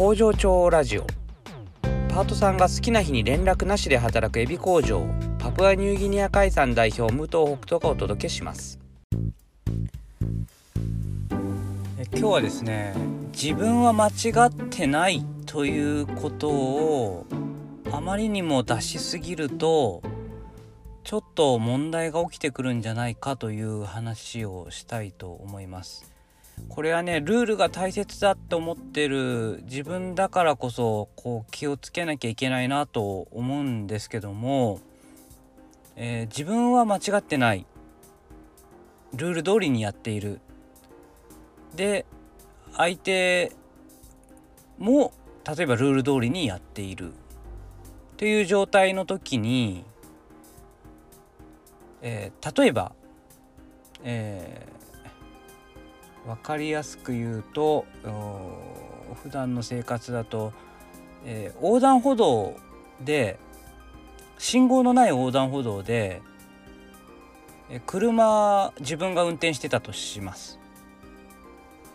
工場長ラジオ。パートさんが好きな日に連絡なしで働くエビ工場。パプアニューギニア海産代表武藤北斗がお届けします。え今日はですね自分は間違ってないということをあまりにも出しすぎるとちょっと問題が起きてくるんじゃないかという話をしたいと思います。これはねルールが大切だって思ってる自分だからこそこう気をつけなきゃいけないなと思うんですけども、えー、自分は間違ってない。ルール通りにやっている。で相手も例えばルール通りにやっている。という状態の時に、えー、例えば、えー、分かりやすく言うと普段の生活だと、えー、横断歩道で信号のない横断歩道で車自分が運転してたとします。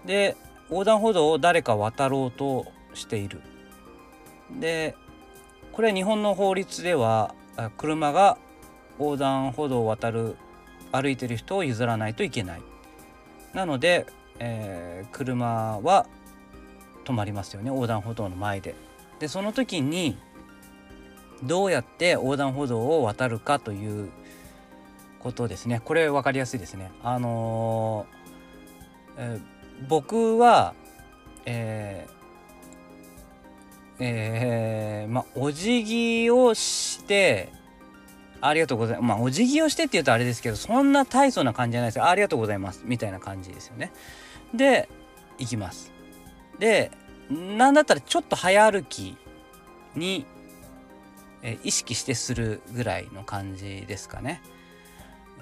で横断歩道を誰か渡ろうとしている。でこれ日本の法律では車が横断歩道を渡る歩いてる人を譲らないといけない。なので、えー、車は止まりますよね。横断歩道の前で。でその時にどうやって横断歩道を渡るかということですね。これ分かりやすいですね。あのーえー僕はえー、えー、まあお辞儀をしてありがとうございます。まあ、お辞儀をしてって言うとあれですけど、そんな大層な感じじゃないですよ。ありがとうございます。みたいな感じですよね。で、行きます。で、なんだったらちょっと早歩きに、え意識してするぐらいの感じですかね。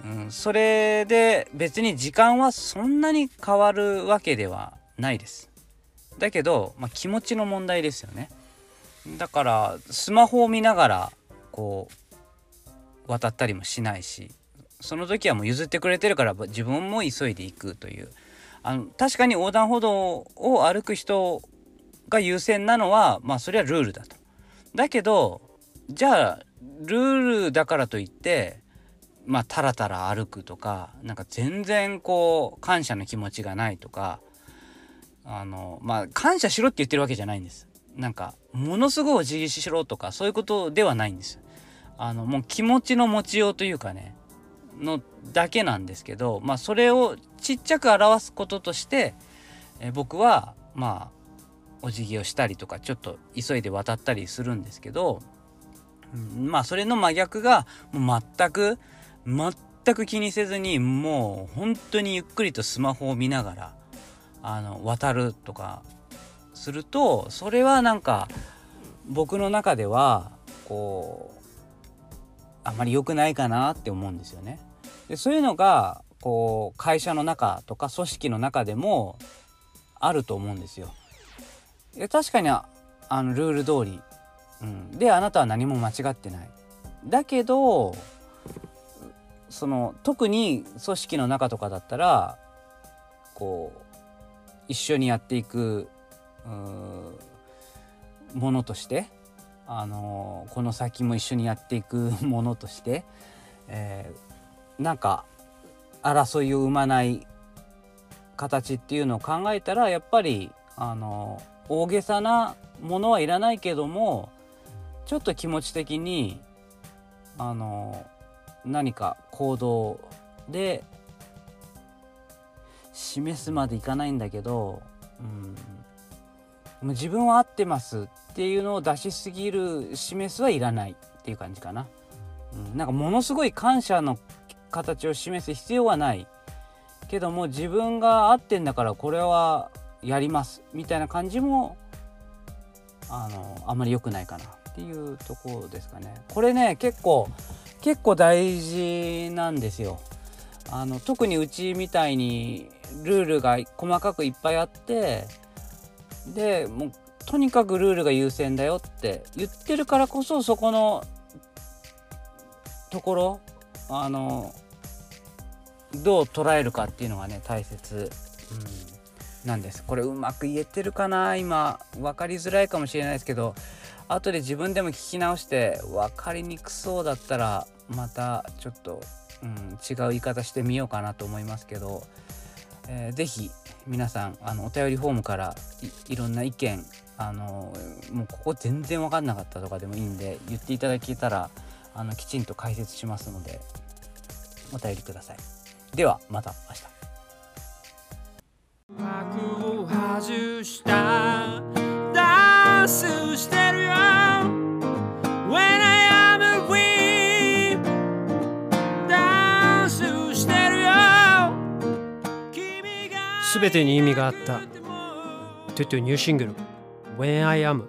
うん、それで別に時間はそんなに変わるわけではないです。だけど、まあ、気持ちの問題ですよね。だからスマホを見ながらこう渡ったりもしないしその時はもう譲ってくれてるから自分も急いでいくというあの確かに横断歩道を歩く人が優先なのはまあそれはルールだと。だけどじゃあルールだからといってまあタラタラ歩くとかなんか全然こう感謝の気持ちがないとかあのまあ感謝しろって言ってるわけじゃないんです。なんかものすごいお辞儀しろとかそういうことではないんです。あのもう気持ちの持ちようというかねのだけなんですけどまあそれをちっちゃく表すこととしてえ僕はまあお辞儀をしたりとかちょっと急いで渡ったりするんですけど、うん、まあそれの真逆がもう全く全く気にせずにもう本当にゆっくりとスマホを見ながらあの渡るとかするとそれはなんか僕の中ではこうあまり良くないかなって思うんですよね。でそういうのがこう会社の中とか組織の中でもあると思うんですよ。で確かにあのルール通り、うん、であなたは何も間違ってない。だけどその特に組織の中とかだったらこう一緒にやっていくものとしてあのこの先も一緒にやっていくものとして、えー、なんか争いを生まない形っていうのを考えたらやっぱりあの大げさなものはいらないけどもちょっと気持ち的にあの何か行動で示すまでいかないんだけど、うん、自分は合ってますっていうのを出しすぎる示すはいらないっていう感じかな。うん、なんかものすごい感謝の形を示す必要はないけども自分が合ってんだからこれはやりますみたいな感じもあのあんまり良くないかなっていうとこですかね。これね結構結構大事なんですよ。あの特にうちみたいにルールが細かくいっぱいあってでもうとにかくルールが優先だよって言ってるからこそそこのところあのどう捉えるかっていうのがね大切、なんです。これうまく言えてるかな？今分かりづらいかもしれないですけど後で自分でも聞き直して分かりにくそうだったらまたちょっと、うん、違う言い方してみようかなと思いますけど、えー、ぜひ皆さんあのお便りフォームからいろんな意見あのもうここ全然分かんなかったとかでもいいんで言っていただけたらあのきちんと解説しますのでお便りください。ではまた明日。幕を外した全てに意味があった。トゥトゥニューシングル When I Am